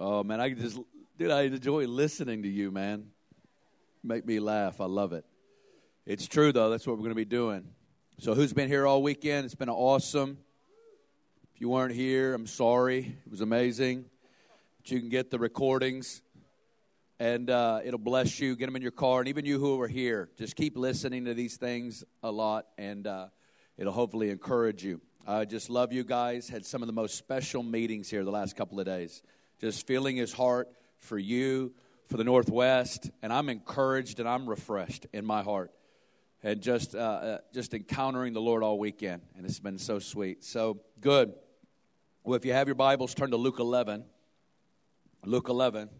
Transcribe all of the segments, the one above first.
Oh man, I just dude, I enjoy listening to you, man. Make me laugh. I love it. It's true though. That's what we're going to be doing. So, who's been here all weekend? It's been awesome. If you weren't here, I'm sorry. It was amazing. But you can get the recordings, and uh, it'll bless you. Get them in your car, and even you who are here, just keep listening to these things a lot, and uh, it'll hopefully encourage you. I just love you guys. Had some of the most special meetings here the last couple of days. Just feeling his heart for you, for the Northwest, and I'm encouraged and I'm refreshed in my heart. And just, uh, uh, just encountering the Lord all weekend, and it's been so sweet. So good. Well, if you have your Bibles, turn to Luke 11. Luke 11.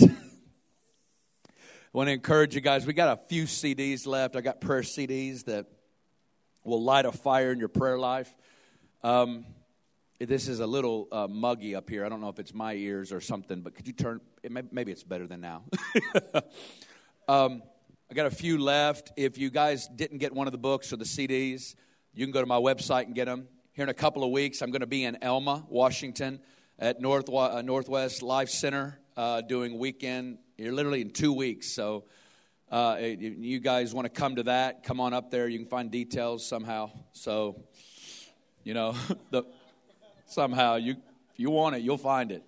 I want to encourage you guys. We got a few CDs left. I got prayer CDs that will light a fire in your prayer life. Um, this is a little uh, muggy up here. I don't know if it's my ears or something, but could you turn? It may, maybe it's better than now. um, I got a few left. If you guys didn't get one of the books or the CDs, you can go to my website and get them. Here in a couple of weeks, I'm going to be in Elma, Washington, at North, uh, Northwest Life Center uh, doing weekend. You're literally in two weeks, so uh, you guys want to come to that, come on up there. You can find details somehow. So, you know, the, somehow you if you want it, you'll find it.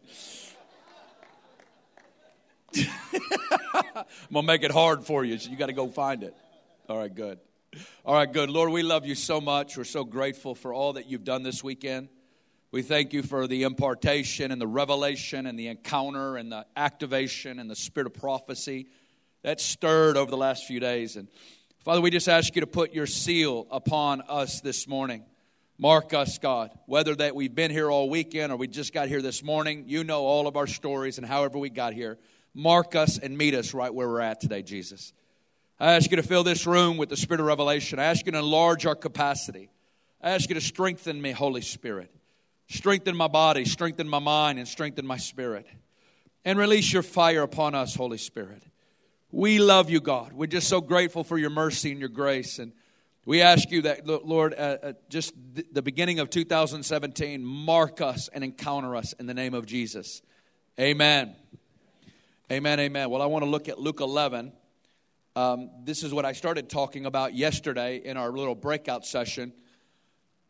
I'm gonna make it hard for you, so you got to go find it. All right, good. All right, good. Lord, we love you so much. We're so grateful for all that you've done this weekend. We thank you for the impartation and the revelation and the encounter and the activation and the spirit of prophecy that stirred over the last few days. And Father, we just ask you to put your seal upon us this morning. Mark us, God, whether that we've been here all weekend or we just got here this morning. You know all of our stories and however we got here. Mark us and meet us right where we're at today, Jesus. I ask you to fill this room with the spirit of revelation. I ask you to enlarge our capacity. I ask you to strengthen me, Holy Spirit. Strengthen my body, strengthen my mind, and strengthen my spirit. And release your fire upon us, Holy Spirit. We love you, God. We're just so grateful for your mercy and your grace. And we ask you that, Lord, uh, uh, just th- the beginning of 2017, mark us and encounter us in the name of Jesus. Amen. Amen, amen. Well, I want to look at Luke 11. Um, this is what I started talking about yesterday in our little breakout session.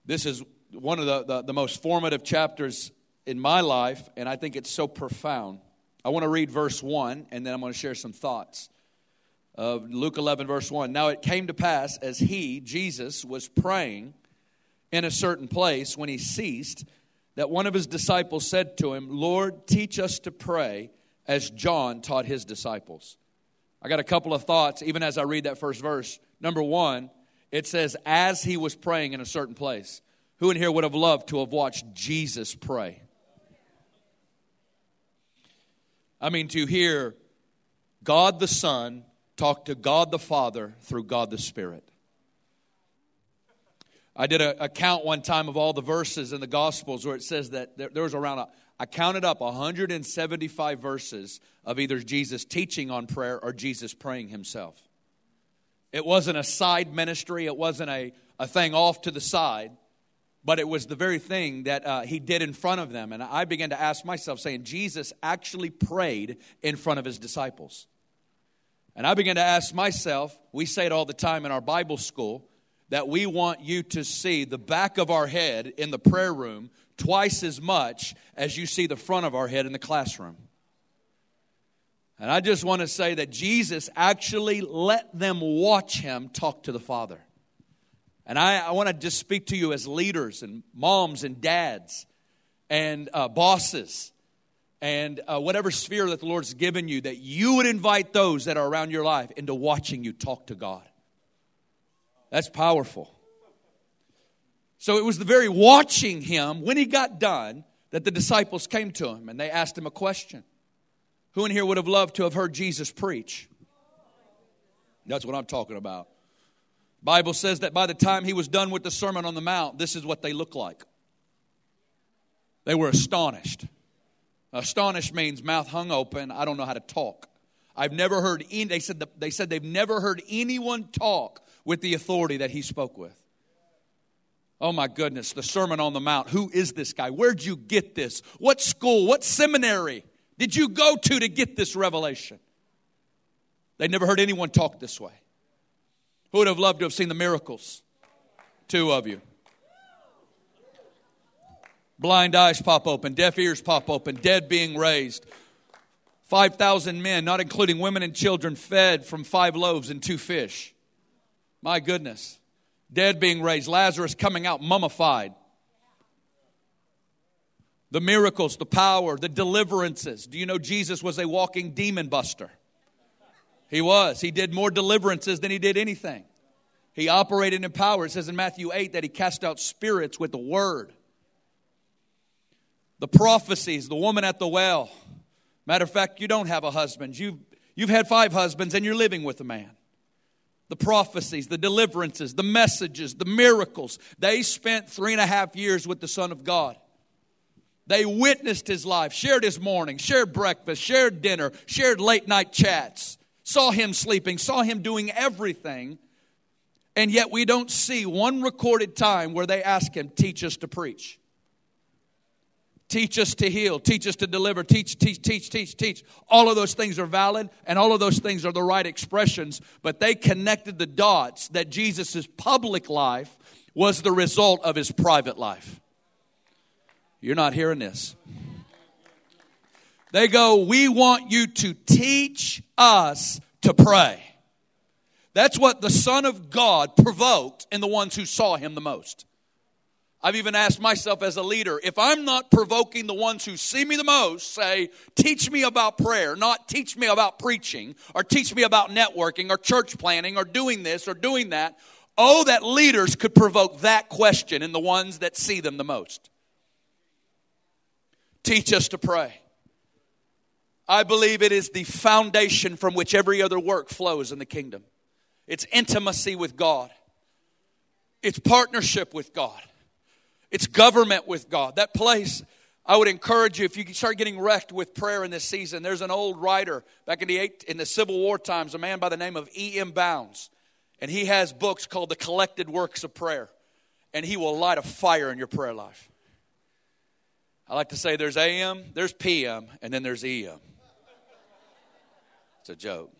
This is one of the, the, the most formative chapters in my life, and I think it's so profound. I want to read verse 1, and then I'm going to share some thoughts of Luke 11, verse 1. Now it came to pass as he, Jesus, was praying in a certain place when he ceased, that one of his disciples said to him, Lord, teach us to pray as John taught his disciples. I got a couple of thoughts even as I read that first verse. Number one, it says, as he was praying in a certain place. Who in here would have loved to have watched Jesus pray? I mean, to hear God the Son talk to God the Father through God the Spirit. I did a, a count one time of all the verses in the Gospels where it says that there, there was around, a, I counted up 175 verses of either Jesus teaching on prayer or Jesus praying himself. It wasn't a side ministry, it wasn't a, a thing off to the side, but it was the very thing that uh, he did in front of them. And I began to ask myself, saying, Jesus actually prayed in front of his disciples. And I began to ask myself, we say it all the time in our Bible school, that we want you to see the back of our head in the prayer room twice as much as you see the front of our head in the classroom. And I just want to say that Jesus actually let them watch him talk to the Father. And I, I want to just speak to you as leaders and moms and dads and uh, bosses and uh, whatever sphere that the Lord's given you, that you would invite those that are around your life into watching you talk to God. That's powerful. So it was the very watching him when he got done that the disciples came to him and they asked him a question. Who in here would have loved to have heard Jesus preach? That's what I'm talking about. Bible says that by the time he was done with the Sermon on the Mount, this is what they looked like. They were astonished. Astonished means mouth hung open. I don't know how to talk. I've never heard any, they said, the, they said they've never heard anyone talk with the authority that he spoke with. Oh my goodness, the Sermon on the Mount. Who is this guy? Where'd you get this? What school, what seminary did you go to to get this revelation? They never heard anyone talk this way. Who would have loved to have seen the miracles? Two of you. Blind eyes pop open, deaf ears pop open, dead being raised. 5,000 men, not including women and children, fed from five loaves and two fish. My goodness. Dead being raised, Lazarus coming out mummified. The miracles, the power, the deliverances. Do you know Jesus was a walking demon buster? He was. He did more deliverances than he did anything. He operated in power. It says in Matthew 8 that he cast out spirits with the word. The prophecies, the woman at the well. Matter of fact, you don't have a husband. You've, you've had five husbands and you're living with a man. The prophecies, the deliverances, the messages, the miracles. They spent three and a half years with the Son of God. They witnessed his life, shared his morning, shared breakfast, shared dinner, shared late night chats, saw him sleeping, saw him doing everything. And yet we don't see one recorded time where they ask him, Teach us to preach. Teach us to heal. Teach us to deliver. Teach, teach, teach, teach, teach. All of those things are valid and all of those things are the right expressions, but they connected the dots that Jesus' public life was the result of his private life. You're not hearing this. They go, We want you to teach us to pray. That's what the Son of God provoked in the ones who saw him the most. I've even asked myself as a leader if I'm not provoking the ones who see me the most, say, teach me about prayer, not teach me about preaching, or teach me about networking, or church planning, or doing this, or doing that. Oh, that leaders could provoke that question in the ones that see them the most. Teach us to pray. I believe it is the foundation from which every other work flows in the kingdom. It's intimacy with God, it's partnership with God. It's government with God. That place, I would encourage you if you start getting wrecked with prayer in this season. There's an old writer back in the eight, in the Civil War times, a man by the name of E. M. Bounds, and he has books called The Collected Works of Prayer, and he will light a fire in your prayer life. I like to say there's AM, there's PM, and then there's EM. It's a joke.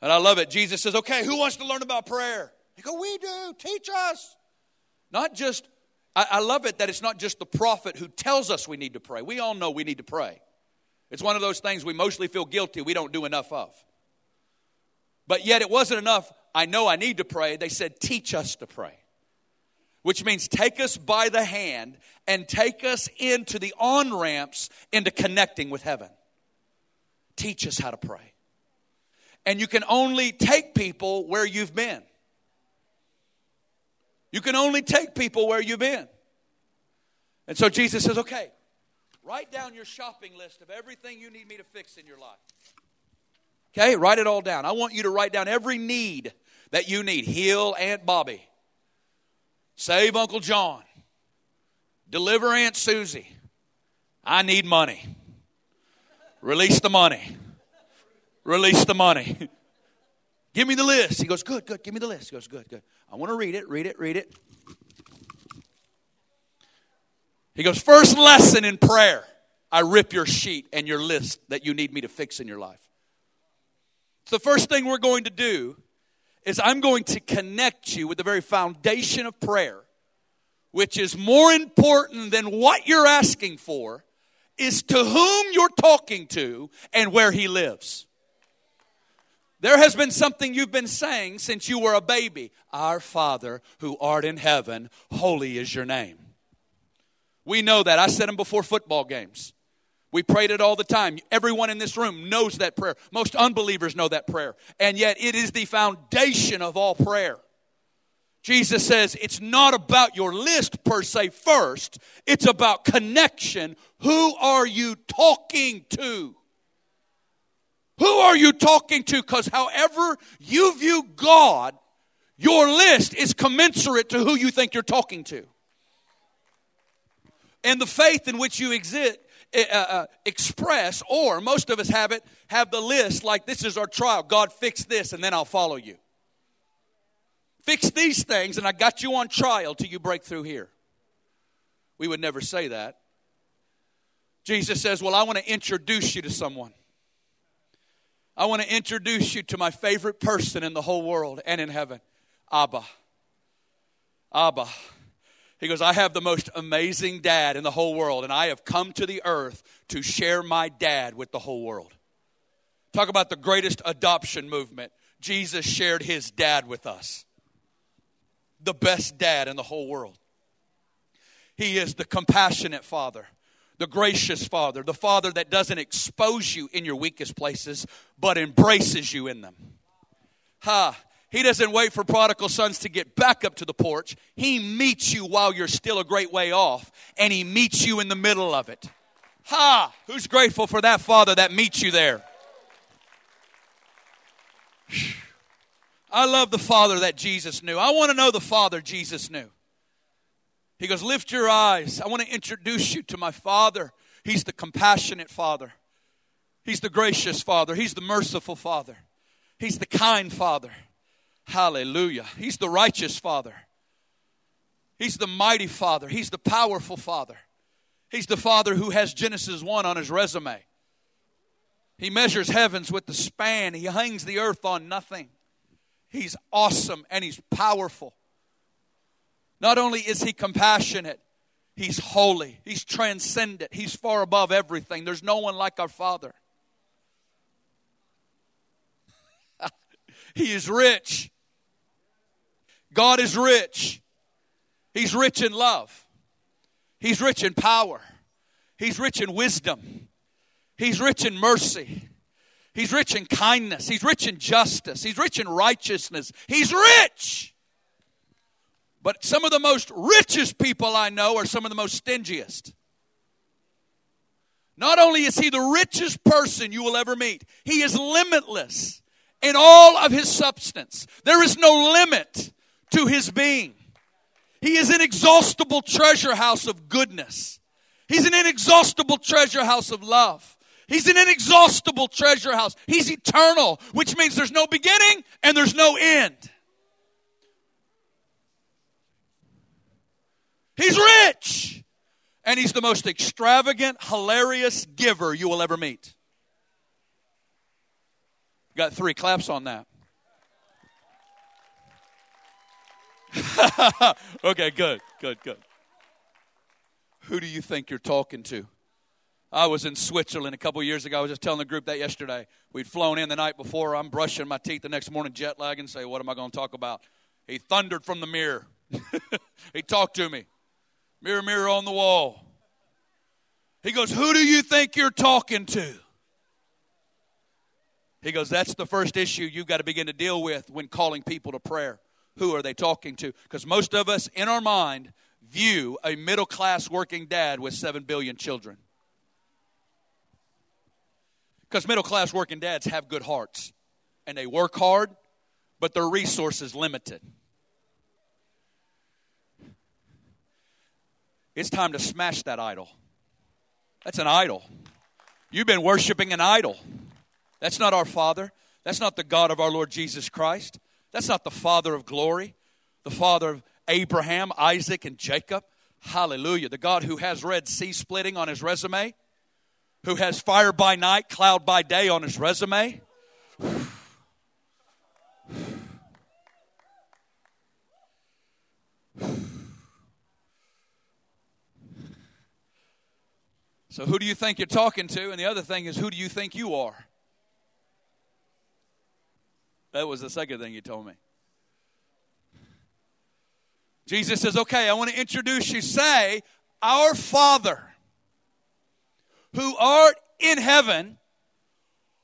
And I love it. Jesus says, okay, who wants to learn about prayer? They go, We do, teach us. Not just, I, I love it that it's not just the prophet who tells us we need to pray. We all know we need to pray. It's one of those things we mostly feel guilty we don't do enough of. But yet it wasn't enough. I know I need to pray. They said, Teach us to pray. Which means take us by the hand and take us into the on ramps into connecting with heaven. Teach us how to pray. And you can only take people where you've been. You can only take people where you've been. And so Jesus says, okay, write down your shopping list of everything you need me to fix in your life. Okay, write it all down. I want you to write down every need that you need. Heal Aunt Bobby. Save Uncle John. Deliver Aunt Susie. I need money. Release the money. Release the money. Give me the list. He goes, Good, good. Give me the list. He goes, Good, good. I want to read it, read it, read it. He goes, First lesson in prayer I rip your sheet and your list that you need me to fix in your life. So the first thing we're going to do is I'm going to connect you with the very foundation of prayer, which is more important than what you're asking for, is to whom you're talking to and where he lives. There has been something you've been saying since you were a baby. Our Father who art in heaven, holy is your name. We know that. I said them before football games. We prayed it all the time. Everyone in this room knows that prayer. Most unbelievers know that prayer. And yet it is the foundation of all prayer. Jesus says it's not about your list per se first, it's about connection. Who are you talking to? Who are you talking to? Because however you view God, your list is commensurate to who you think you're talking to. And the faith in which you exist, uh, uh, express, or most of us have it, have the list like this is our trial. God, fix this, and then I'll follow you. Fix these things, and I got you on trial till you break through here. We would never say that. Jesus says, Well, I want to introduce you to someone. I want to introduce you to my favorite person in the whole world and in heaven Abba. Abba. He goes, I have the most amazing dad in the whole world, and I have come to the earth to share my dad with the whole world. Talk about the greatest adoption movement. Jesus shared his dad with us. The best dad in the whole world. He is the compassionate father, the gracious father, the father that doesn't expose you in your weakest places, but embraces you in them. Ha. He doesn't wait for prodigal sons to get back up to the porch. He meets you while you're still a great way off, and he meets you in the middle of it. Ha! Who's grateful for that father that meets you there? I love the father that Jesus knew. I want to know the father Jesus knew. He goes, Lift your eyes. I want to introduce you to my father. He's the compassionate father, he's the gracious father, he's the merciful father, he's the kind father. Hallelujah. He's the righteous father. He's the mighty father. He's the powerful father. He's the father who has Genesis 1 on his resume. He measures heavens with the span, he hangs the earth on nothing. He's awesome and he's powerful. Not only is he compassionate, he's holy, he's transcendent, he's far above everything. There's no one like our Father. he is rich. God is rich. He's rich in love. He's rich in power. He's rich in wisdom. He's rich in mercy. He's rich in kindness. He's rich in justice. He's rich in righteousness. He's rich. But some of the most richest people I know are some of the most stingiest. Not only is he the richest person you will ever meet, he is limitless in all of his substance. There is no limit to his being. He is an inexhaustible treasure house of goodness. He's an inexhaustible treasure house of love. He's an inexhaustible treasure house. He's eternal, which means there's no beginning and there's no end. He's rich. And he's the most extravagant, hilarious giver you will ever meet. Got three claps on that. okay, good, good, good. Who do you think you're talking to? I was in Switzerland a couple years ago. I was just telling the group that yesterday. We'd flown in the night before. I'm brushing my teeth the next morning, jet lag, and say, What am I going to talk about? He thundered from the mirror. he talked to me. Mirror, mirror on the wall. He goes, Who do you think you're talking to? He goes, That's the first issue you've got to begin to deal with when calling people to prayer. Who are they talking to? Because most of us in our mind view a middle class working dad with seven billion children. Because middle class working dads have good hearts and they work hard, but their resources limited. It's time to smash that idol. That's an idol. You've been worshiping an idol. That's not our Father. That's not the God of our Lord Jesus Christ. That's not the Father of glory, the Father of Abraham, Isaac, and Jacob. Hallelujah. The God who has Red Sea splitting on his resume who has fire by night, cloud by day on his resume. So, who do you think you're talking to? And the other thing is, who do you think you are? That was the second thing he told me. Jesus says, Okay, I want to introduce you. Say, Our Father who art in heaven,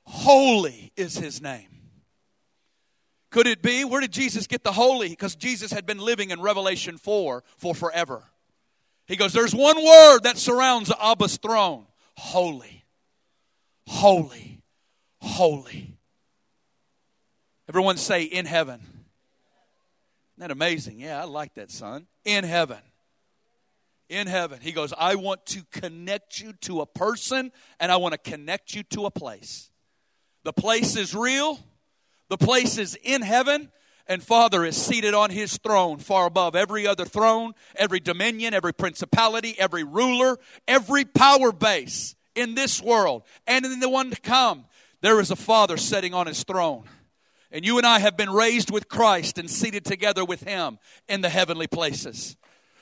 holy is his name. Could it be? Where did Jesus get the holy? Because Jesus had been living in Revelation 4 for forever. He goes, There's one word that surrounds Abba's throne holy, holy, holy. Everyone say, In heaven. Isn't that amazing? Yeah, I like that, son. In heaven in heaven. He goes, I want to connect you to a person and I want to connect you to a place. The place is real, the place is in heaven, And Father is seated on his throne far above every other throne, every dominion, every principality, every ruler, every power base in this world and in the one to come. There is a Father sitting on his throne. And you and I have been raised with Christ and seated together with him in the heavenly places.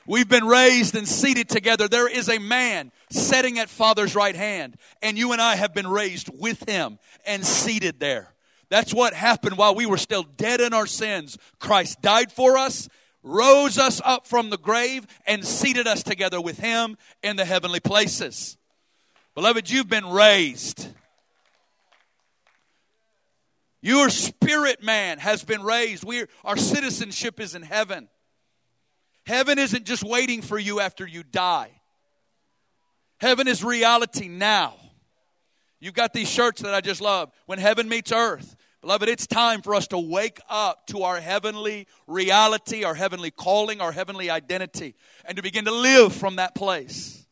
We've been raised and seated together. There is a man sitting at Father's right hand, and you and I have been raised with him and seated there. That's what happened while we were still dead in our sins. Christ died for us, rose us up from the grave, and seated us together with him in the heavenly places. Beloved, you've been raised. Your spirit man has been raised. We our citizenship is in heaven. Heaven isn't just waiting for you after you die. Heaven is reality now. You've got these shirts that I just love. When heaven meets earth. Beloved, it's time for us to wake up to our heavenly reality, our heavenly calling, our heavenly identity, and to begin to live from that place.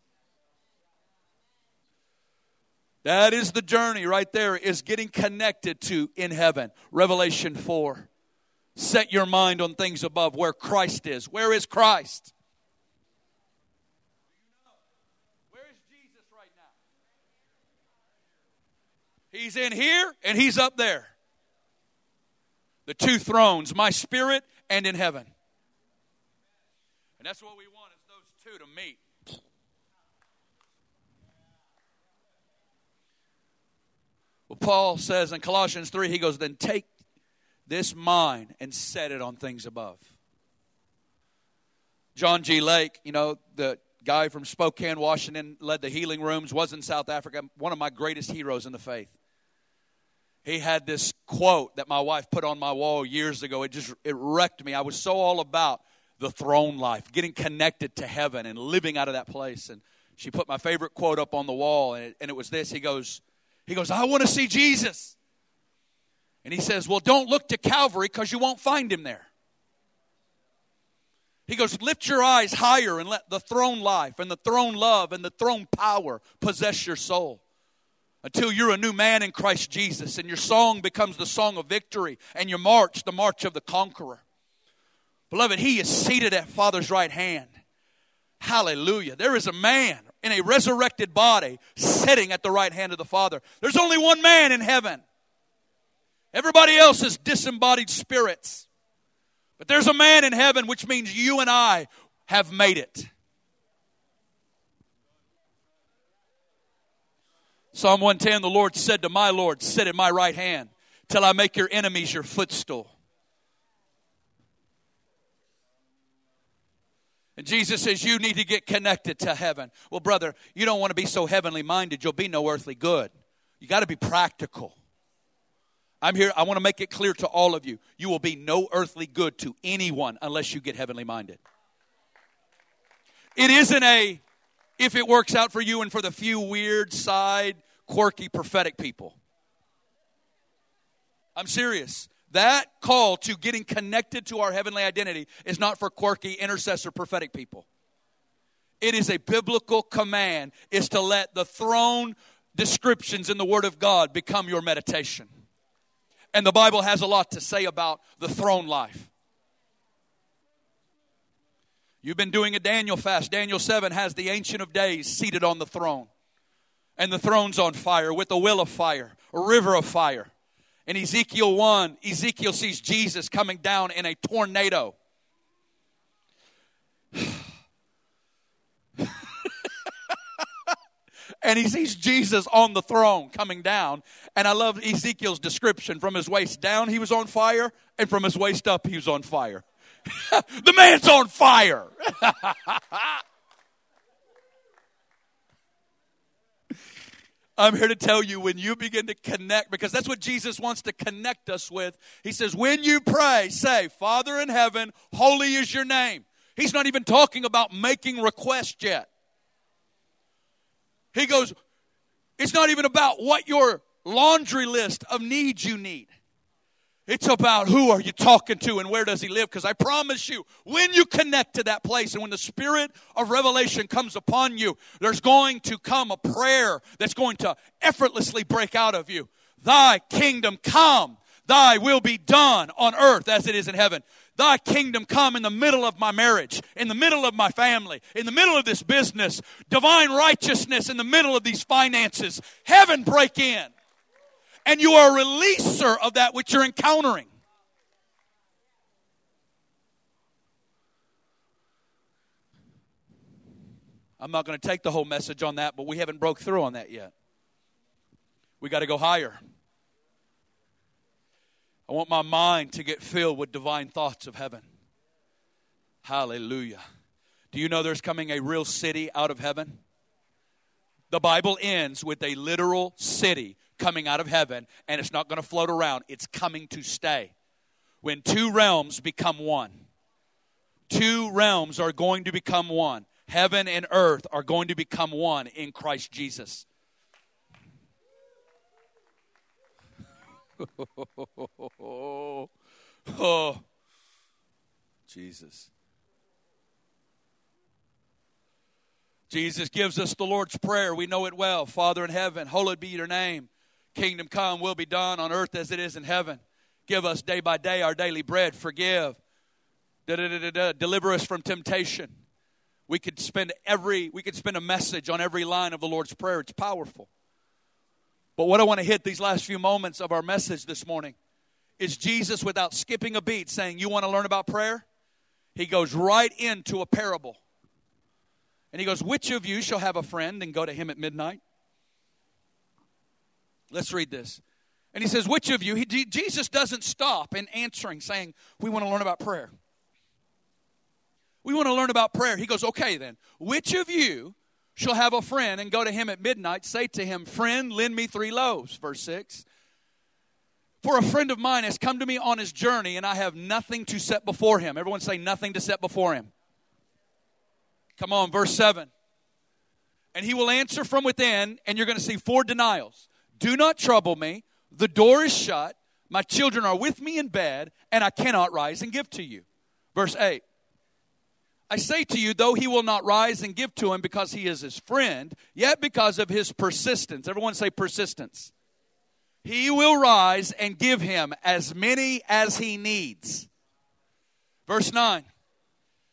That is the journey right there, is getting connected to in heaven. Revelation 4. Set your mind on things above where Christ is. Where is Christ? Where is Jesus right now? He's in here and he's up there. The two thrones, my spirit and in heaven. And that's what we want is those two to meet. Well, Paul says in Colossians 3, he goes, Then take this mind and set it on things above. John G. Lake, you know, the guy from Spokane, Washington, led the healing rooms, was in South Africa, one of my greatest heroes in the faith. He had this quote that my wife put on my wall years ago. It just it wrecked me. I was so all about the throne life, getting connected to heaven and living out of that place. And she put my favorite quote up on the wall, and it, and it was this. He goes, he goes, I want to see Jesus. And he says, Well, don't look to Calvary because you won't find him there. He goes, Lift your eyes higher and let the throne life and the throne love and the throne power possess your soul until you're a new man in Christ Jesus and your song becomes the song of victory and your march the march of the conqueror. Beloved, he is seated at Father's right hand. Hallelujah. There is a man in a resurrected body sitting at the right hand of the Father. There's only one man in heaven. Everybody else is disembodied spirits. But there's a man in heaven, which means you and I have made it. Psalm 110 The Lord said to my Lord, Sit at my right hand till I make your enemies your footstool. And Jesus says, You need to get connected to heaven. Well, brother, you don't want to be so heavenly minded, you'll be no earthly good. You got to be practical. I'm here, I want to make it clear to all of you you will be no earthly good to anyone unless you get heavenly minded. It isn't a, if it works out for you and for the few weird, side, quirky, prophetic people. I'm serious. That call to getting connected to our heavenly identity is not for quirky, intercessor, prophetic people. It is a biblical command is to let the throne descriptions in the word of God become your meditation. And the Bible has a lot to say about the throne life. You've been doing a Daniel fast. Daniel 7 has the Ancient of Days seated on the throne. And the throne's on fire with a will of fire, a river of fire. In Ezekiel 1, Ezekiel sees Jesus coming down in a tornado. and he sees Jesus on the throne coming down. And I love Ezekiel's description from his waist down, he was on fire, and from his waist up, he was on fire. the man's on fire. I'm here to tell you when you begin to connect, because that's what Jesus wants to connect us with. He says, When you pray, say, Father in heaven, holy is your name. He's not even talking about making requests yet. He goes, it's not even about what your laundry list of needs you need. It's about who are you talking to and where does he live? Because I promise you, when you connect to that place and when the spirit of revelation comes upon you, there's going to come a prayer that's going to effortlessly break out of you. Thy kingdom come, Thy will be done on earth as it is in heaven. Thy kingdom come in the middle of my marriage, in the middle of my family, in the middle of this business. Divine righteousness in the middle of these finances. Heaven break in. And you are a releaser of that which you're encountering. I'm not going to take the whole message on that, but we haven't broke through on that yet. We got to go higher. I want my mind to get filled with divine thoughts of heaven. Hallelujah. Do you know there's coming a real city out of heaven? The Bible ends with a literal city coming out of heaven, and it's not going to float around, it's coming to stay. When two realms become one, two realms are going to become one. Heaven and earth are going to become one in Christ Jesus. oh, Jesus. Jesus gives us the Lord's Prayer. We know it well. Father in heaven, hallowed be your name. Kingdom come, will be done on earth as it is in heaven. Give us day by day our daily bread. Forgive. Da-da-da-da-da. Deliver us from temptation. We could spend every we could spend a message on every line of the Lord's Prayer. It's powerful. But what I want to hit these last few moments of our message this morning is Jesus without skipping a beat saying, You want to learn about prayer? He goes right into a parable. And he goes, Which of you shall have a friend and go to him at midnight? Let's read this. And he says, Which of you? He, Jesus doesn't stop in answering, saying, We want to learn about prayer. We want to learn about prayer. He goes, Okay, then, which of you shall have a friend and go to him at midnight, say to him, Friend, lend me three loaves. Verse 6. For a friend of mine has come to me on his journey, and I have nothing to set before him. Everyone say, Nothing to set before him. Come on, verse 7. And he will answer from within, and you're going to see four denials. Do not trouble me. The door is shut. My children are with me in bed, and I cannot rise and give to you. Verse 8. I say to you, though he will not rise and give to him because he is his friend, yet because of his persistence, everyone say persistence, he will rise and give him as many as he needs. Verse 9.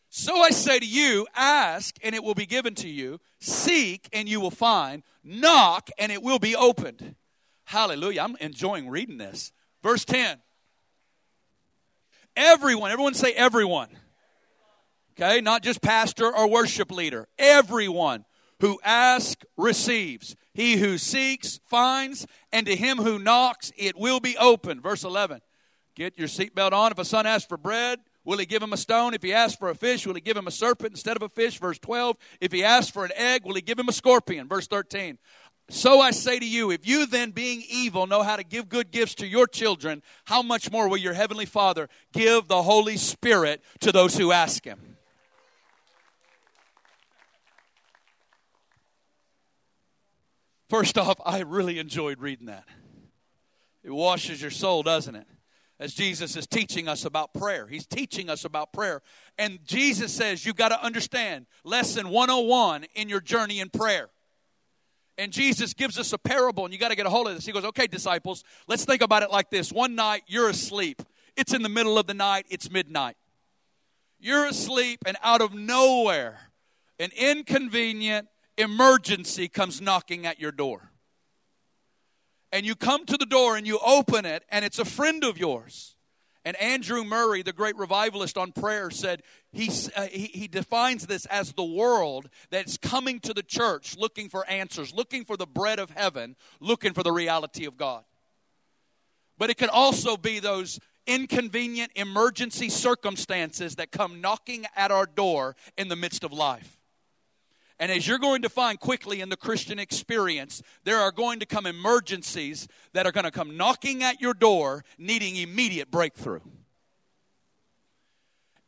So I say to you, ask and it will be given to you, seek and you will find, knock and it will be opened. Hallelujah. I'm enjoying reading this. Verse 10. Everyone, everyone say everyone. Okay, not just pastor or worship leader. Everyone who asks receives. He who seeks finds, and to him who knocks it will be open. Verse 11. Get your seatbelt on. If a son asks for bread, will he give him a stone? If he asks for a fish, will he give him a serpent instead of a fish? Verse 12. If he asks for an egg, will he give him a scorpion? Verse 13. So I say to you, if you then, being evil, know how to give good gifts to your children, how much more will your heavenly Father give the Holy Spirit to those who ask him? First off, I really enjoyed reading that. It washes your soul, doesn't it? As Jesus is teaching us about prayer. He's teaching us about prayer. And Jesus says, You've got to understand lesson 101 in your journey in prayer. And Jesus gives us a parable, and you got to get a hold of this. He goes, Okay, disciples, let's think about it like this. One night, you're asleep. It's in the middle of the night, it's midnight. You're asleep, and out of nowhere, an inconvenient, emergency comes knocking at your door. And you come to the door and you open it, and it's a friend of yours. And Andrew Murray, the great revivalist on prayer, said he, uh, he, he defines this as the world that's coming to the church looking for answers, looking for the bread of heaven, looking for the reality of God. But it can also be those inconvenient emergency circumstances that come knocking at our door in the midst of life. And as you're going to find quickly in the Christian experience, there are going to come emergencies that are going to come knocking at your door, needing immediate breakthrough.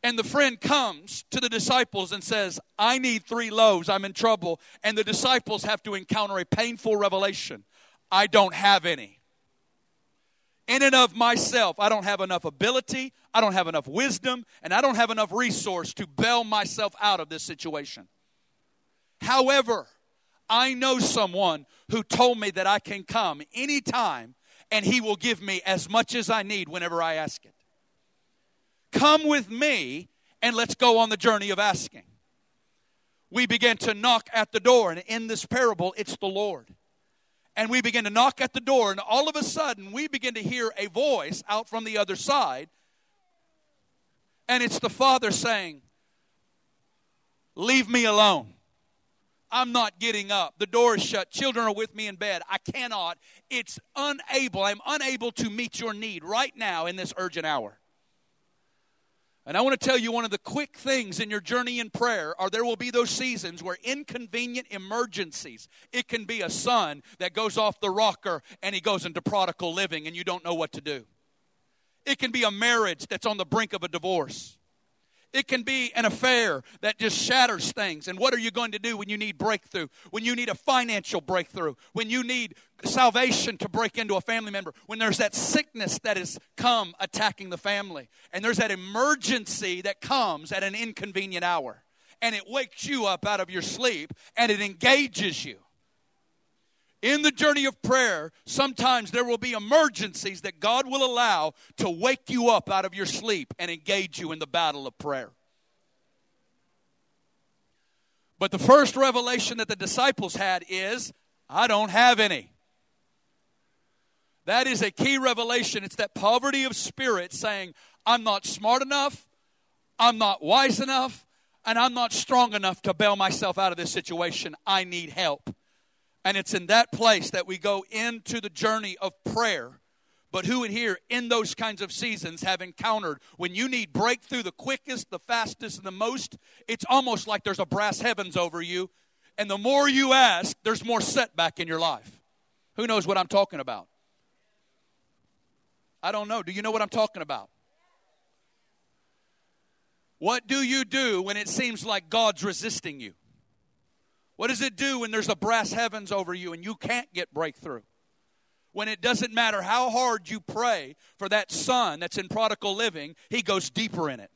And the friend comes to the disciples and says, I need three loaves, I'm in trouble. And the disciples have to encounter a painful revelation I don't have any. In and of myself, I don't have enough ability, I don't have enough wisdom, and I don't have enough resource to bail myself out of this situation. However, I know someone who told me that I can come anytime and He will give me as much as I need whenever I ask it. Come with me and let's go on the journey of asking. We begin to knock at the door, and in this parable, it's the Lord. And we begin to knock at the door, and all of a sudden, we begin to hear a voice out from the other side. And it's the Father saying, Leave me alone. I'm not getting up. The door is shut. Children are with me in bed. I cannot. It's unable. I'm unable to meet your need right now in this urgent hour. And I want to tell you one of the quick things in your journey in prayer are there will be those seasons where inconvenient emergencies. It can be a son that goes off the rocker and he goes into prodigal living and you don't know what to do. It can be a marriage that's on the brink of a divorce. It can be an affair that just shatters things. And what are you going to do when you need breakthrough? When you need a financial breakthrough? When you need salvation to break into a family member? When there's that sickness that has come attacking the family? And there's that emergency that comes at an inconvenient hour. And it wakes you up out of your sleep and it engages you. In the journey of prayer, sometimes there will be emergencies that God will allow to wake you up out of your sleep and engage you in the battle of prayer. But the first revelation that the disciples had is I don't have any. That is a key revelation. It's that poverty of spirit saying, I'm not smart enough, I'm not wise enough, and I'm not strong enough to bail myself out of this situation. I need help. And it's in that place that we go into the journey of prayer. But who in here, in those kinds of seasons, have encountered when you need breakthrough the quickest, the fastest, and the most? It's almost like there's a brass heavens over you. And the more you ask, there's more setback in your life. Who knows what I'm talking about? I don't know. Do you know what I'm talking about? What do you do when it seems like God's resisting you? What does it do when there's a brass heavens over you and you can't get breakthrough? When it doesn't matter how hard you pray for that son that's in prodigal living, he goes deeper in it.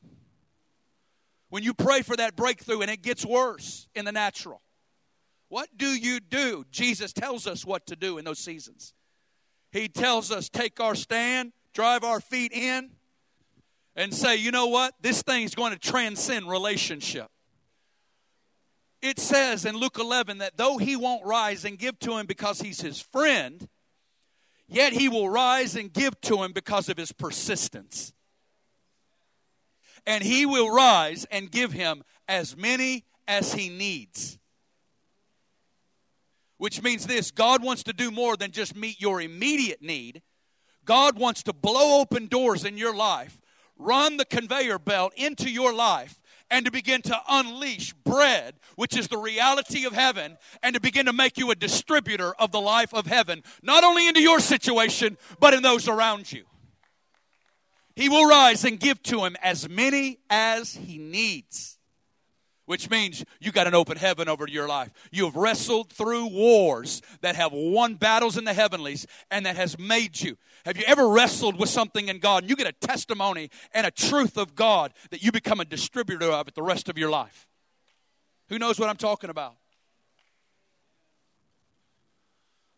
When you pray for that breakthrough and it gets worse in the natural, what do you do? Jesus tells us what to do in those seasons. He tells us take our stand, drive our feet in, and say, you know what? This thing's going to transcend relationship it says in Luke 11 that though he won't rise and give to him because he's his friend, yet he will rise and give to him because of his persistence. And he will rise and give him as many as he needs. Which means this God wants to do more than just meet your immediate need. God wants to blow open doors in your life, run the conveyor belt into your life, and to begin to unleash bread, which is the reality of heaven, and to begin to make you a distributor of the life of heaven, not only into your situation, but in those around you. He will rise and give to him as many as he needs which means you got an open heaven over your life. You have wrestled through wars that have won battles in the heavenlies and that has made you. Have you ever wrestled with something in God and you get a testimony and a truth of God that you become a distributor of it the rest of your life? Who knows what I'm talking about?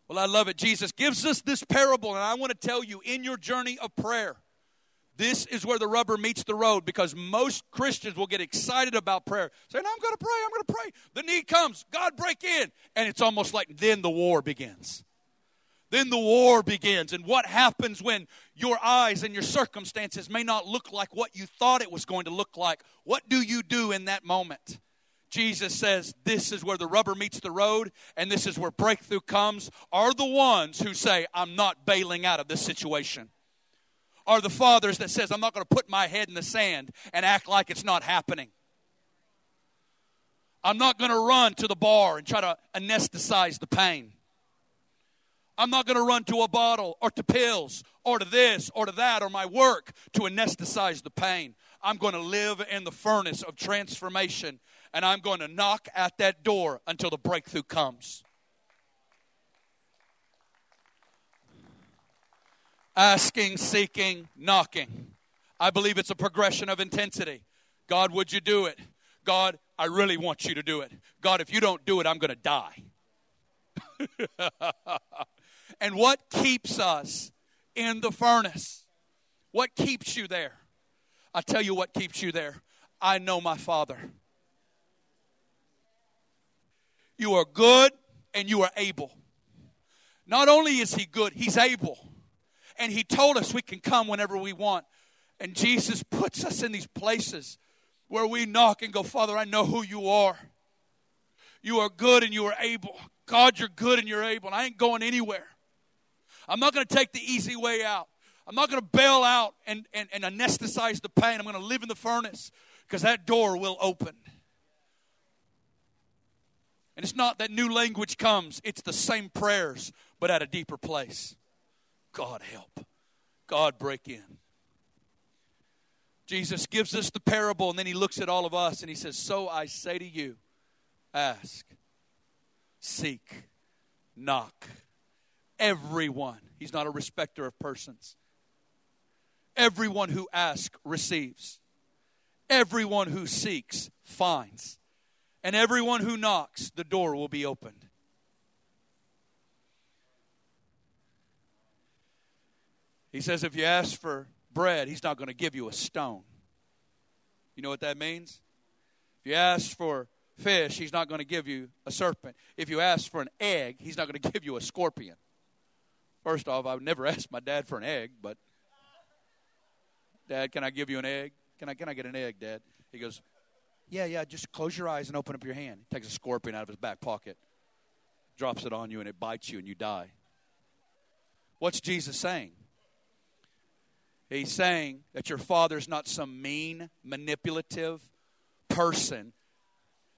Well, I love it. Jesus gives us this parable, and I want to tell you in your journey of prayer, this is where the rubber meets the road because most Christians will get excited about prayer. Saying, I'm going to pray, I'm going to pray. The need comes, God break in. And it's almost like then the war begins. Then the war begins. And what happens when your eyes and your circumstances may not look like what you thought it was going to look like? What do you do in that moment? Jesus says this is where the rubber meets the road and this is where breakthrough comes, are the ones who say, I'm not bailing out of this situation are the fathers that says, I'm not going to put my head in the sand and act like it's not happening. I'm not going to run to the bar and try to anesthetize the pain. I'm not going to run to a bottle or to pills or to this or to that or my work to anesthetize the pain. I'm going to live in the furnace of transformation and I'm going to knock at that door until the breakthrough comes. Asking, seeking, knocking. I believe it's a progression of intensity. God, would you do it? God, I really want you to do it. God, if you don't do it, I'm going to die. and what keeps us in the furnace. What keeps you there? I tell you what keeps you there. I know my Father. You are good and you are able. Not only is He good, He's able. And He told us we can come whenever we want. And Jesus puts us in these places where we knock and go, Father, I know who you are. You are good and you are able. God, you're good and you're able. And I ain't going anywhere. I'm not going to take the easy way out. I'm not going to bail out and, and, and anesthetize the pain. I'm going to live in the furnace because that door will open. And it's not that new language comes, it's the same prayers, but at a deeper place. God help. God break in. Jesus gives us the parable, and then he looks at all of us and he says, So I say to you, ask, seek, knock. Everyone, he's not a respecter of persons. Everyone who asks receives. Everyone who seeks finds. And everyone who knocks, the door will be opened. He says, if you ask for bread, he's not going to give you a stone. You know what that means? If you ask for fish, he's not going to give you a serpent. If you ask for an egg, he's not going to give you a scorpion. First off, I would never ask my dad for an egg, but Dad, can I give you an egg? Can I can I get an egg, Dad? He goes, Yeah, yeah, just close your eyes and open up your hand. He takes a scorpion out of his back pocket, drops it on you, and it bites you and you die. What's Jesus saying? He's saying that your father's not some mean, manipulative person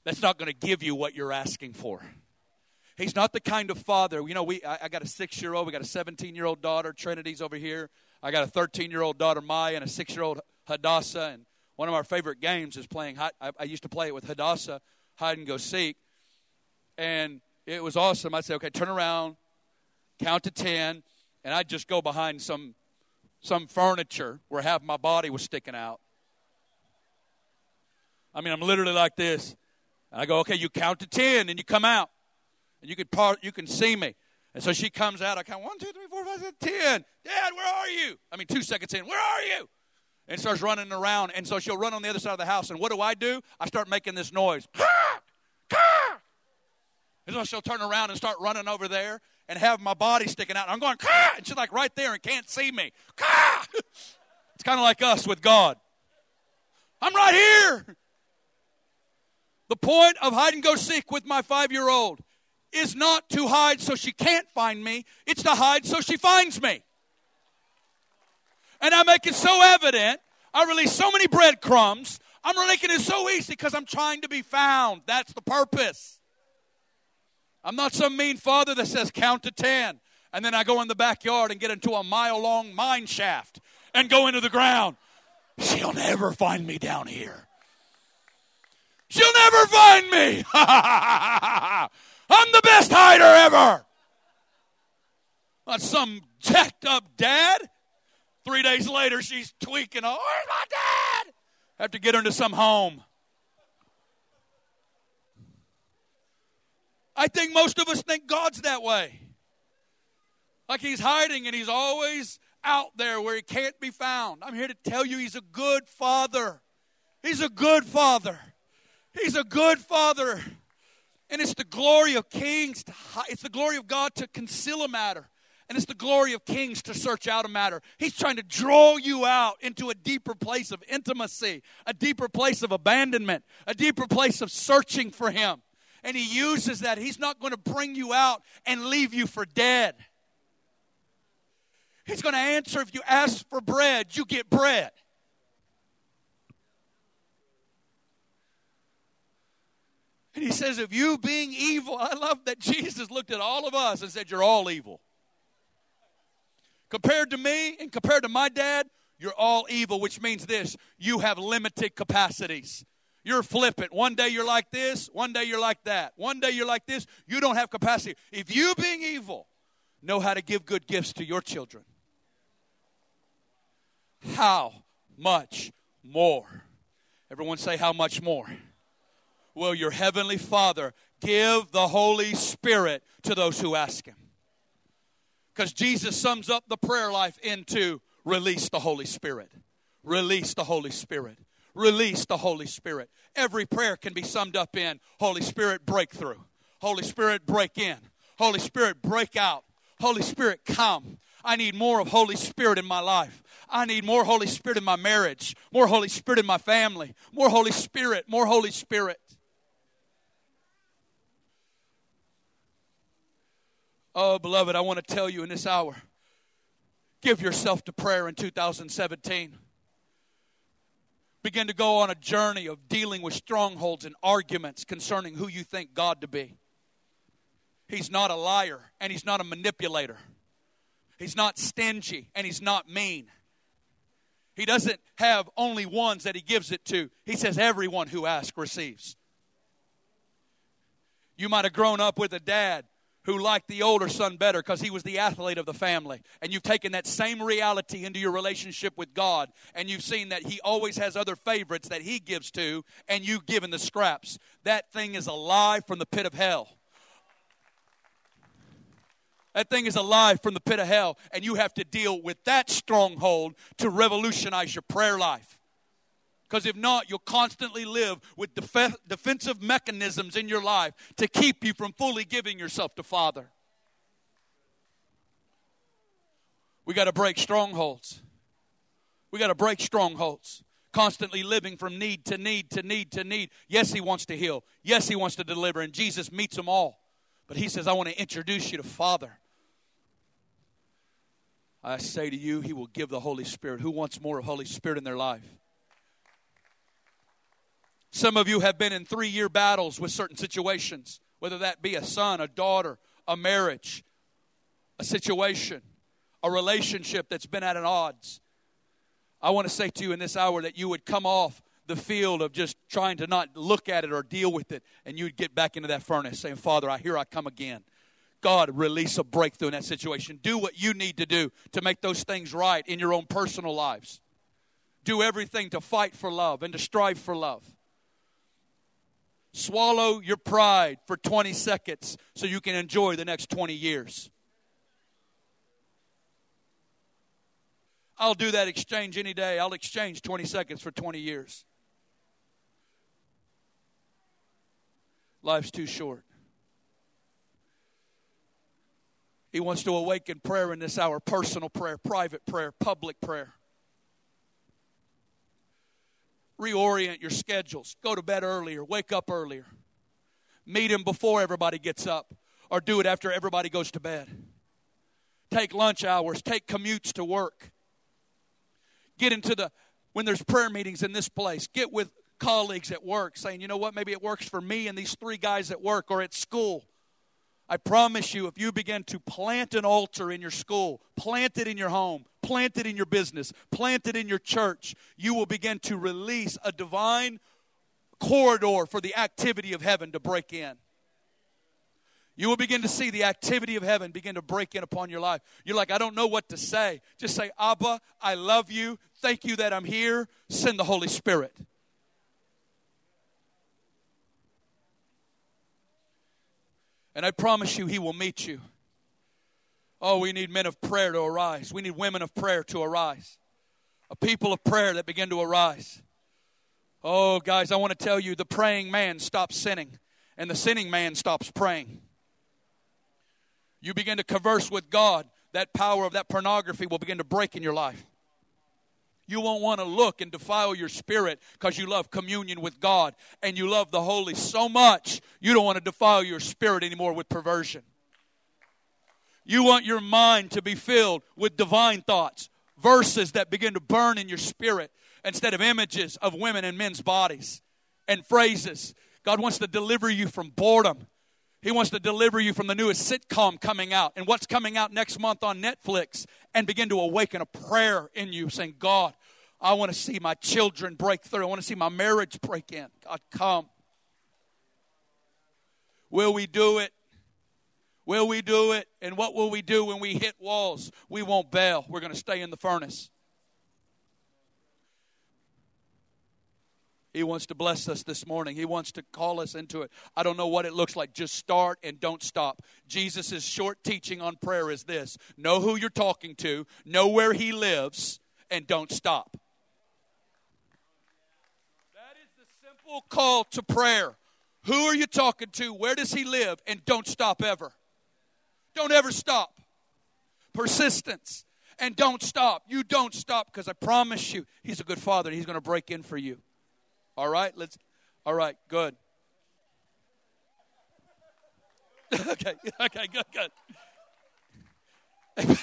that's not going to give you what you're asking for. He's not the kind of father. You know, we I, I got a six year old, we got a 17 year old daughter. Trinity's over here. I got a 13 year old daughter, Maya, and a six year old Hadassah. And one of our favorite games is playing. I, I used to play it with Hadassah, hide and go seek. And it was awesome. I'd say, okay, turn around, count to 10, and I'd just go behind some some furniture where half my body was sticking out. I mean, I'm literally like this. And I go, okay, you count to 10 and you come out. And you can part, you can see me. And so she comes out. I count one, two, three, four, five, six, ten. Dad, where are you? I mean, two seconds in, where are you? And starts running around. And so she'll run on the other side of the house. And what do I do? I start making this noise. And so she'll turn around and start running over there and have my body sticking out. And I'm going, Kah! and she's like right there and can't see me. Kah! It's kind of like us with God. I'm right here. The point of hide and go seek with my five year old is not to hide so she can't find me, it's to hide so she finds me. And I make it so evident. I release so many breadcrumbs. I'm making it so easy because I'm trying to be found. That's the purpose. I'm not some mean father that says count to 10 and then I go in the backyard and get into a mile long mine shaft and go into the ground. She'll never find me down here. She'll never find me. I'm the best hider ever. Not some jacked up dad. Three days later, she's tweaking. Oh, where's my dad? Have to get her into some home. I think most of us think God's that way. Like he's hiding and he's always out there where he can't be found. I'm here to tell you he's a good father. He's a good father. He's a good father. And it's the glory of kings, to, it's the glory of God to conceal a matter. And it's the glory of kings to search out a matter. He's trying to draw you out into a deeper place of intimacy, a deeper place of abandonment, a deeper place of searching for Him and He uses that. He's not going to bring you out and leave you for dead. He's going to answer if you ask for bread, you get bread. And he says, if you being evil, I love that Jesus looked at all of us and said, You're all evil. Compared to me and compared to my dad, you're all evil, which means this you have limited capacities. You're flippant. One day you're like this, one day you're like that. One day you're like this. You don't have capacity. If you, being evil, know how to give good gifts to your children, how much more? Everyone say, How much more? Will your heavenly Father give the Holy Spirit to those who ask Him? Because Jesus sums up the prayer life into release the Holy Spirit. Release the Holy Spirit. Release the Holy Spirit. Every prayer can be summed up in Holy Spirit breakthrough. Holy Spirit break in. Holy Spirit break out. Holy Spirit come. I need more of Holy Spirit in my life. I need more Holy Spirit in my marriage, more Holy Spirit in my family, more Holy Spirit, more Holy Spirit. Oh, beloved, I want to tell you in this hour give yourself to prayer in 2017. Begin to go on a journey of dealing with strongholds and arguments concerning who you think God to be. He's not a liar and he's not a manipulator. He's not stingy and he's not mean. He doesn't have only ones that he gives it to. He says, Everyone who asks receives. You might have grown up with a dad who liked the older son better because he was the athlete of the family. And you've taken that same reality into your relationship with God, and you've seen that he always has other favorites that he gives to, and you've given the scraps. That thing is alive from the pit of hell. That thing is alive from the pit of hell, and you have to deal with that stronghold to revolutionize your prayer life. Because if not, you'll constantly live with def- defensive mechanisms in your life to keep you from fully giving yourself to Father. We got to break strongholds. We got to break strongholds. Constantly living from need to need to need to need. Yes, He wants to heal. Yes, He wants to deliver, and Jesus meets them all. But He says, I want to introduce you to Father. I say to you, He will give the Holy Spirit. Who wants more of Holy Spirit in their life? Some of you have been in three year battles with certain situations, whether that be a son, a daughter, a marriage, a situation, a relationship that's been at an odds. I want to say to you in this hour that you would come off the field of just trying to not look at it or deal with it, and you would get back into that furnace saying, Father, I here I come again. God release a breakthrough in that situation. Do what you need to do to make those things right in your own personal lives. Do everything to fight for love and to strive for love. Swallow your pride for 20 seconds so you can enjoy the next 20 years. I'll do that exchange any day. I'll exchange 20 seconds for 20 years. Life's too short. He wants to awaken prayer in this hour personal prayer, private prayer, public prayer. Reorient your schedules. Go to bed earlier, wake up earlier. Meet him before everybody gets up, or do it after everybody goes to bed. Take lunch hours, take commutes to work. Get into the, when there's prayer meetings in this place, get with colleagues at work saying, you know what, maybe it works for me and these three guys at work or at school. I promise you, if you begin to plant an altar in your school, plant it in your home, plant it in your business, plant it in your church, you will begin to release a divine corridor for the activity of heaven to break in. You will begin to see the activity of heaven begin to break in upon your life. You're like, I don't know what to say. Just say, Abba, I love you. Thank you that I'm here. Send the Holy Spirit. And I promise you, He will meet you. Oh, we need men of prayer to arise. We need women of prayer to arise. A people of prayer that begin to arise. Oh, guys, I want to tell you the praying man stops sinning, and the sinning man stops praying. You begin to converse with God, that power of that pornography will begin to break in your life. You won't want to look and defile your spirit because you love communion with God and you love the Holy so much, you don't want to defile your spirit anymore with perversion. You want your mind to be filled with divine thoughts, verses that begin to burn in your spirit instead of images of women and men's bodies and phrases. God wants to deliver you from boredom. He wants to deliver you from the newest sitcom coming out and what's coming out next month on Netflix and begin to awaken a prayer in you saying, God, I want to see my children break through. I want to see my marriage break in. God, come. Will we do it? Will we do it? And what will we do when we hit walls? We won't bail. We're going to stay in the furnace. He wants to bless us this morning. He wants to call us into it. I don't know what it looks like. Just start and don't stop. Jesus' short teaching on prayer is this know who you're talking to, know where He lives, and don't stop. That is the simple call to prayer. Who are you talking to? Where does He live? And don't stop ever. Don't ever stop. Persistence. And don't stop. You don't stop because I promise you, He's a good Father and He's going to break in for you. All right, let's. All right, good. okay, okay, good, good.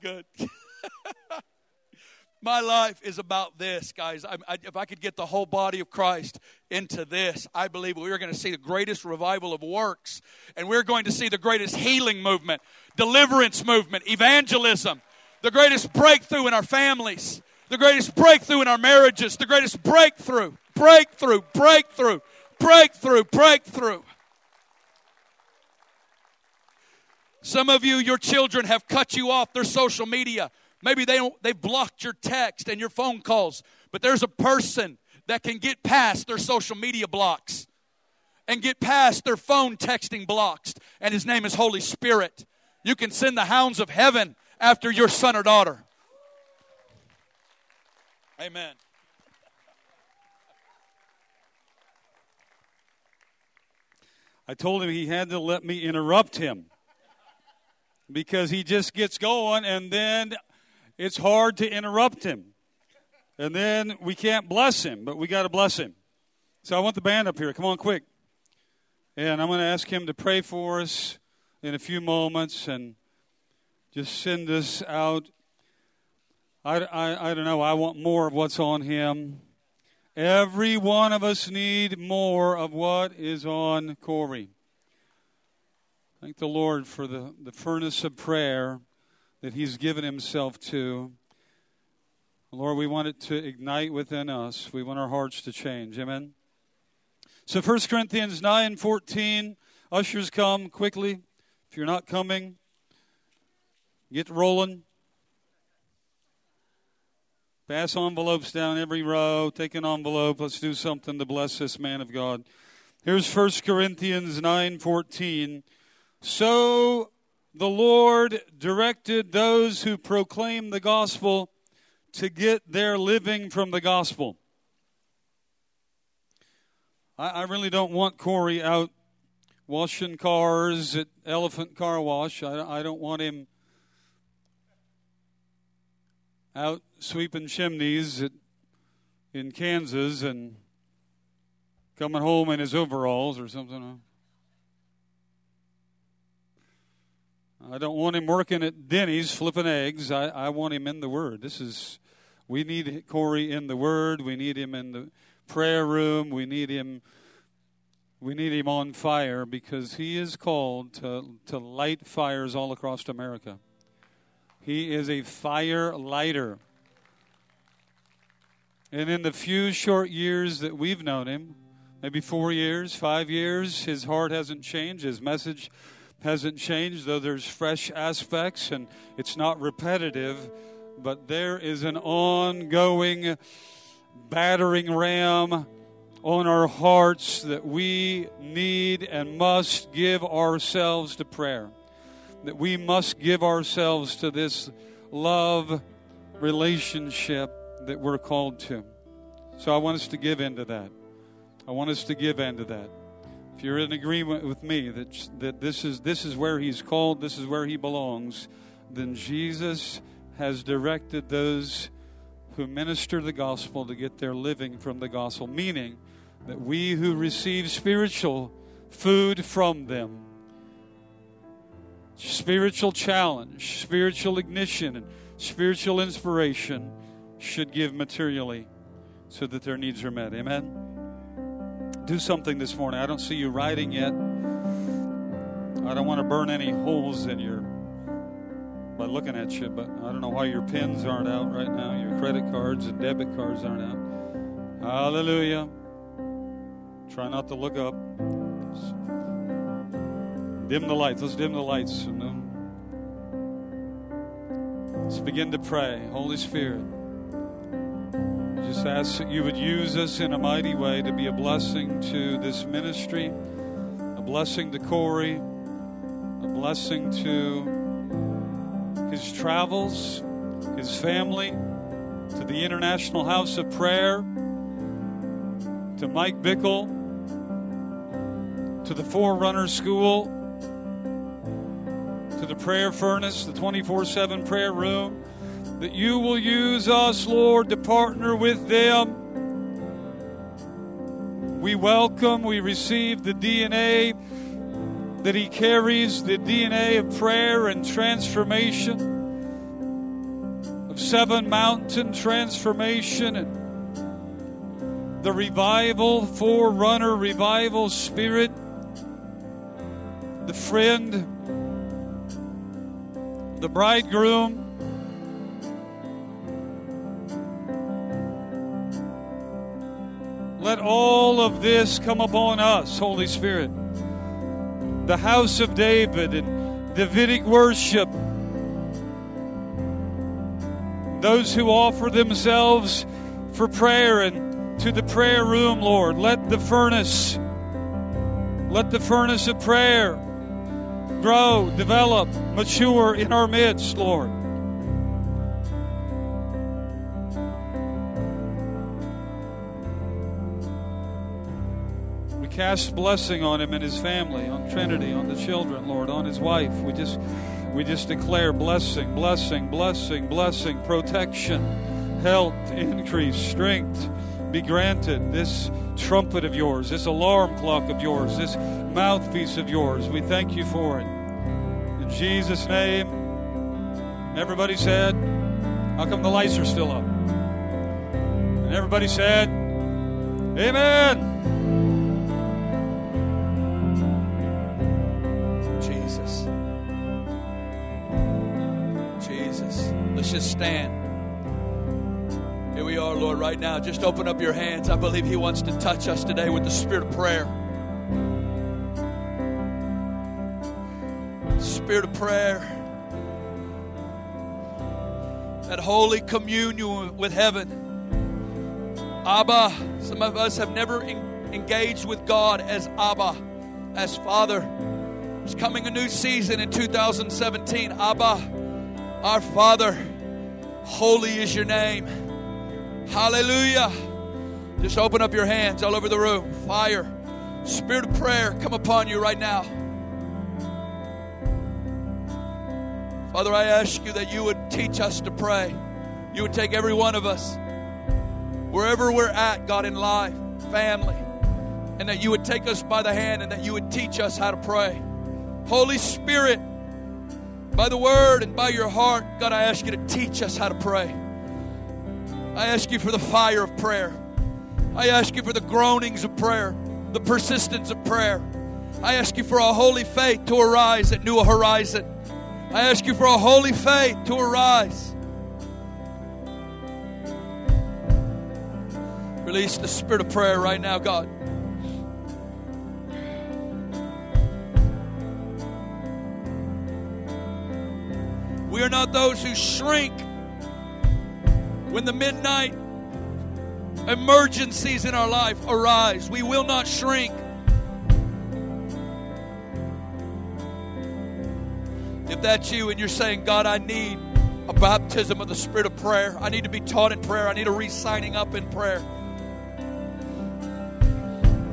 good. My life is about this, guys. I, I, if I could get the whole body of Christ into this, I believe we are going to see the greatest revival of works, and we're going to see the greatest healing movement, deliverance movement, evangelism the greatest breakthrough in our families, the greatest breakthrough in our marriages, the greatest breakthrough, breakthrough, breakthrough, breakthrough, breakthrough. Some of you, your children have cut you off their social media. Maybe they don't, they've blocked your text and your phone calls, but there's a person that can get past their social media blocks and get past their phone texting blocks, and his name is Holy Spirit. You can send the hounds of heaven after your son or daughter. Amen. I told him he had to let me interrupt him because he just gets going and then it's hard to interrupt him. And then we can't bless him, but we got to bless him. So I want the band up here. Come on, quick. And I'm going to ask him to pray for us in a few moments. And just send us out. I, I, I don't know. I want more of what's on him. Every one of us need more of what is on Corey. Thank the Lord for the, the furnace of prayer that he's given himself to. Lord, we want it to ignite within us. We want our hearts to change. Amen. So 1 Corinthians 9 14. Ushers come quickly. If you're not coming, Get rolling. Pass envelopes down every row. Take an envelope. Let's do something to bless this man of God. Here's 1 Corinthians 9:14. So the Lord directed those who proclaim the gospel to get their living from the gospel. I, I really don't want Corey out washing cars at Elephant Car Wash. I, I don't want him out sweeping chimneys at, in Kansas and coming home in his overalls or something. I don't want him working at Denny's flipping eggs. I, I want him in the Word. This is, we need Corey in the Word. We need him in the prayer room. We need him. We need him on fire because he is called to, to light fires all across America. He is a fire lighter. And in the few short years that we've known him, maybe four years, five years, his heart hasn't changed. His message hasn't changed, though there's fresh aspects and it's not repetitive. But there is an ongoing battering ram on our hearts that we need and must give ourselves to prayer that we must give ourselves to this love relationship that we're called to. So I want us to give into that. I want us to give into that. If you're in agreement with me that, that this, is, this is where he's called, this is where he belongs, then Jesus has directed those who minister the gospel to get their living from the gospel, meaning that we who receive spiritual food from them spiritual challenge, spiritual ignition, and spiritual inspiration should give materially so that their needs are met. Amen. Do something this morning. I don't see you writing yet. I don't want to burn any holes in your by looking at you, but I don't know why your pins aren't out right now. Your credit cards and debit cards aren't out. Hallelujah. Try not to look up. Dim the lights. Let's dim the lights. Um, let's begin to pray. Holy Spirit, just ask that you would use us in a mighty way to be a blessing to this ministry, a blessing to Corey, a blessing to his travels, his family, to the International House of Prayer, to Mike Bickle, to the Forerunner School, to the prayer furnace, the 24 7 prayer room, that you will use us, Lord, to partner with them. We welcome, we receive the DNA that he carries, the DNA of prayer and transformation, of Seven Mountain transformation, and the revival, forerunner revival spirit, the friend the bridegroom. Let all of this come upon us, Holy Spirit. The house of David and Davidic worship. Those who offer themselves for prayer and to the prayer room, Lord. Let the furnace, let the furnace of prayer grow, develop, mature in our midst, Lord. We cast blessing on him and his family, on Trinity, on the children, Lord, on his wife. We just we just declare blessing, blessing, blessing, blessing, protection, health, increase, strength be granted. This trumpet of yours, this alarm clock of yours, this mouthpiece of yours, we thank you for it. In Jesus' name, everybody said, How come the lights are still up? And everybody said, Amen. Jesus. Jesus. Let's just stand. Here we are, Lord, right now. Just open up your hands. I believe He wants to touch us today with the spirit of prayer. Spirit of prayer. That holy communion with heaven. Abba. Some of us have never en- engaged with God as Abba, as Father. It's coming a new season in 2017. Abba, our Father, holy is your name. Hallelujah. Just open up your hands all over the room. Fire, spirit of prayer, come upon you right now. Father, I ask you that you would teach us to pray. You would take every one of us, wherever we're at, God, in life, family, and that you would take us by the hand and that you would teach us how to pray. Holy Spirit, by the word and by your heart, God, I ask you to teach us how to pray. I ask you for the fire of prayer. I ask you for the groanings of prayer, the persistence of prayer. I ask you for a holy faith to arise at New Horizon. I ask you for a holy faith to arise. Release the spirit of prayer right now, God. We are not those who shrink when the midnight emergencies in our life arise. We will not shrink. If that's you and you're saying, God, I need a baptism of the Spirit of prayer, I need to be taught in prayer, I need a re signing up in prayer.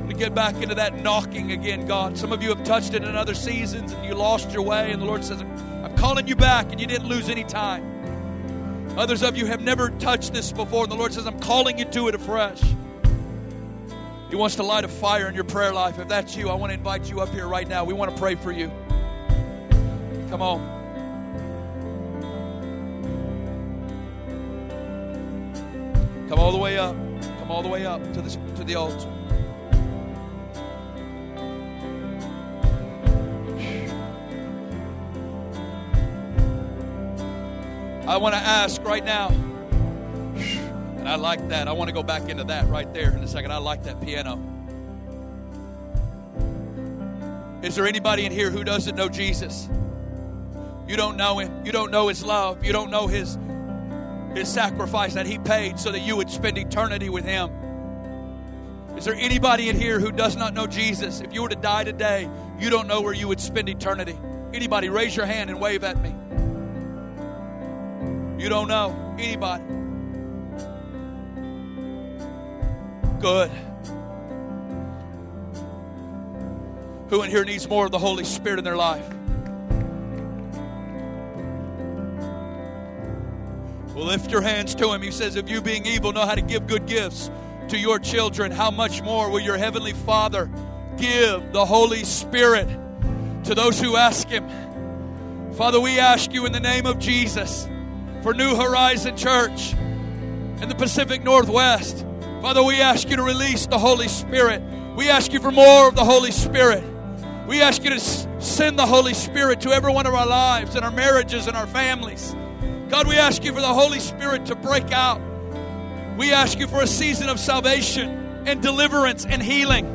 To get back into that knocking again, God. Some of you have touched it in other seasons and you lost your way, and the Lord says, I'm calling you back, and you didn't lose any time. Others of you have never touched this before, and the Lord says, I'm calling you to it afresh. He wants to light a fire in your prayer life. If that's you, I want to invite you up here right now. We want to pray for you. Come on. Come all the way up. Come all the way up to the, to the altar. I want to ask right now, and I like that. I want to go back into that right there in a second. I like that piano. Is there anybody in here who doesn't know Jesus? You don't know him. You don't know his love. You don't know his his sacrifice that he paid so that you would spend eternity with him. Is there anybody in here who does not know Jesus? If you were to die today, you don't know where you would spend eternity. Anybody, raise your hand and wave at me. You don't know. Anybody? Good. Who in here needs more of the Holy Spirit in their life? Well, lift your hands to Him. He says, If you, being evil, know how to give good gifts to your children, how much more will your Heavenly Father give the Holy Spirit to those who ask Him? Father, we ask you in the name of Jesus for New Horizon Church in the Pacific Northwest. Father, we ask you to release the Holy Spirit. We ask you for more of the Holy Spirit. We ask you to send the Holy Spirit to every one of our lives and our marriages and our families. God, we ask you for the Holy Spirit to break out. We ask you for a season of salvation and deliverance and healing,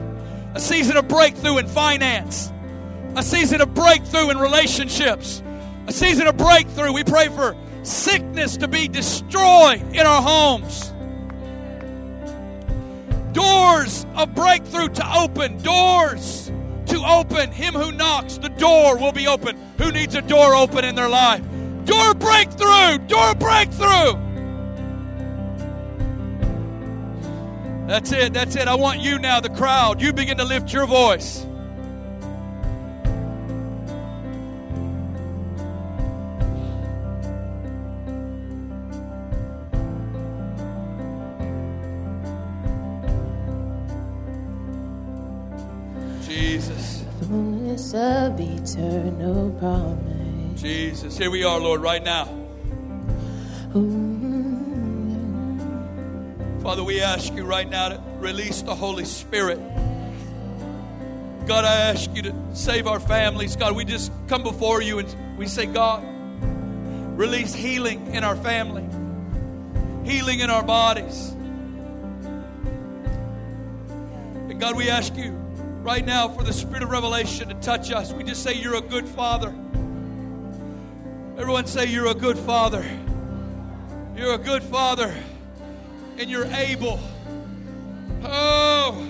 a season of breakthrough in finance, a season of breakthrough in relationships, a season of breakthrough. We pray for sickness to be destroyed in our homes. Doors of breakthrough to open, doors to open. Him who knocks, the door will be open. Who needs a door open in their life? Door breakthrough! Door breakthrough! That's it. That's it. I want you now, the crowd. You begin to lift your voice. Jesus. Fullness of eternal promise. Jesus. Here we are, Lord, right now. Father, we ask you right now to release the Holy Spirit. God, I ask you to save our families. God, we just come before you and we say, God, release healing in our family, healing in our bodies. And God, we ask you right now for the spirit of revelation to touch us. We just say, You're a good father. Everyone say, You're a good father. You're a good father. And you're able. Oh.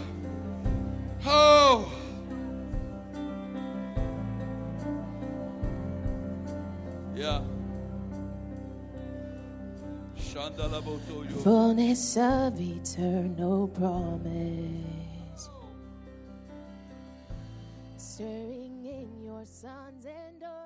Oh. Yeah. Fullness of eternal promise. Stirring in your sons and daughters.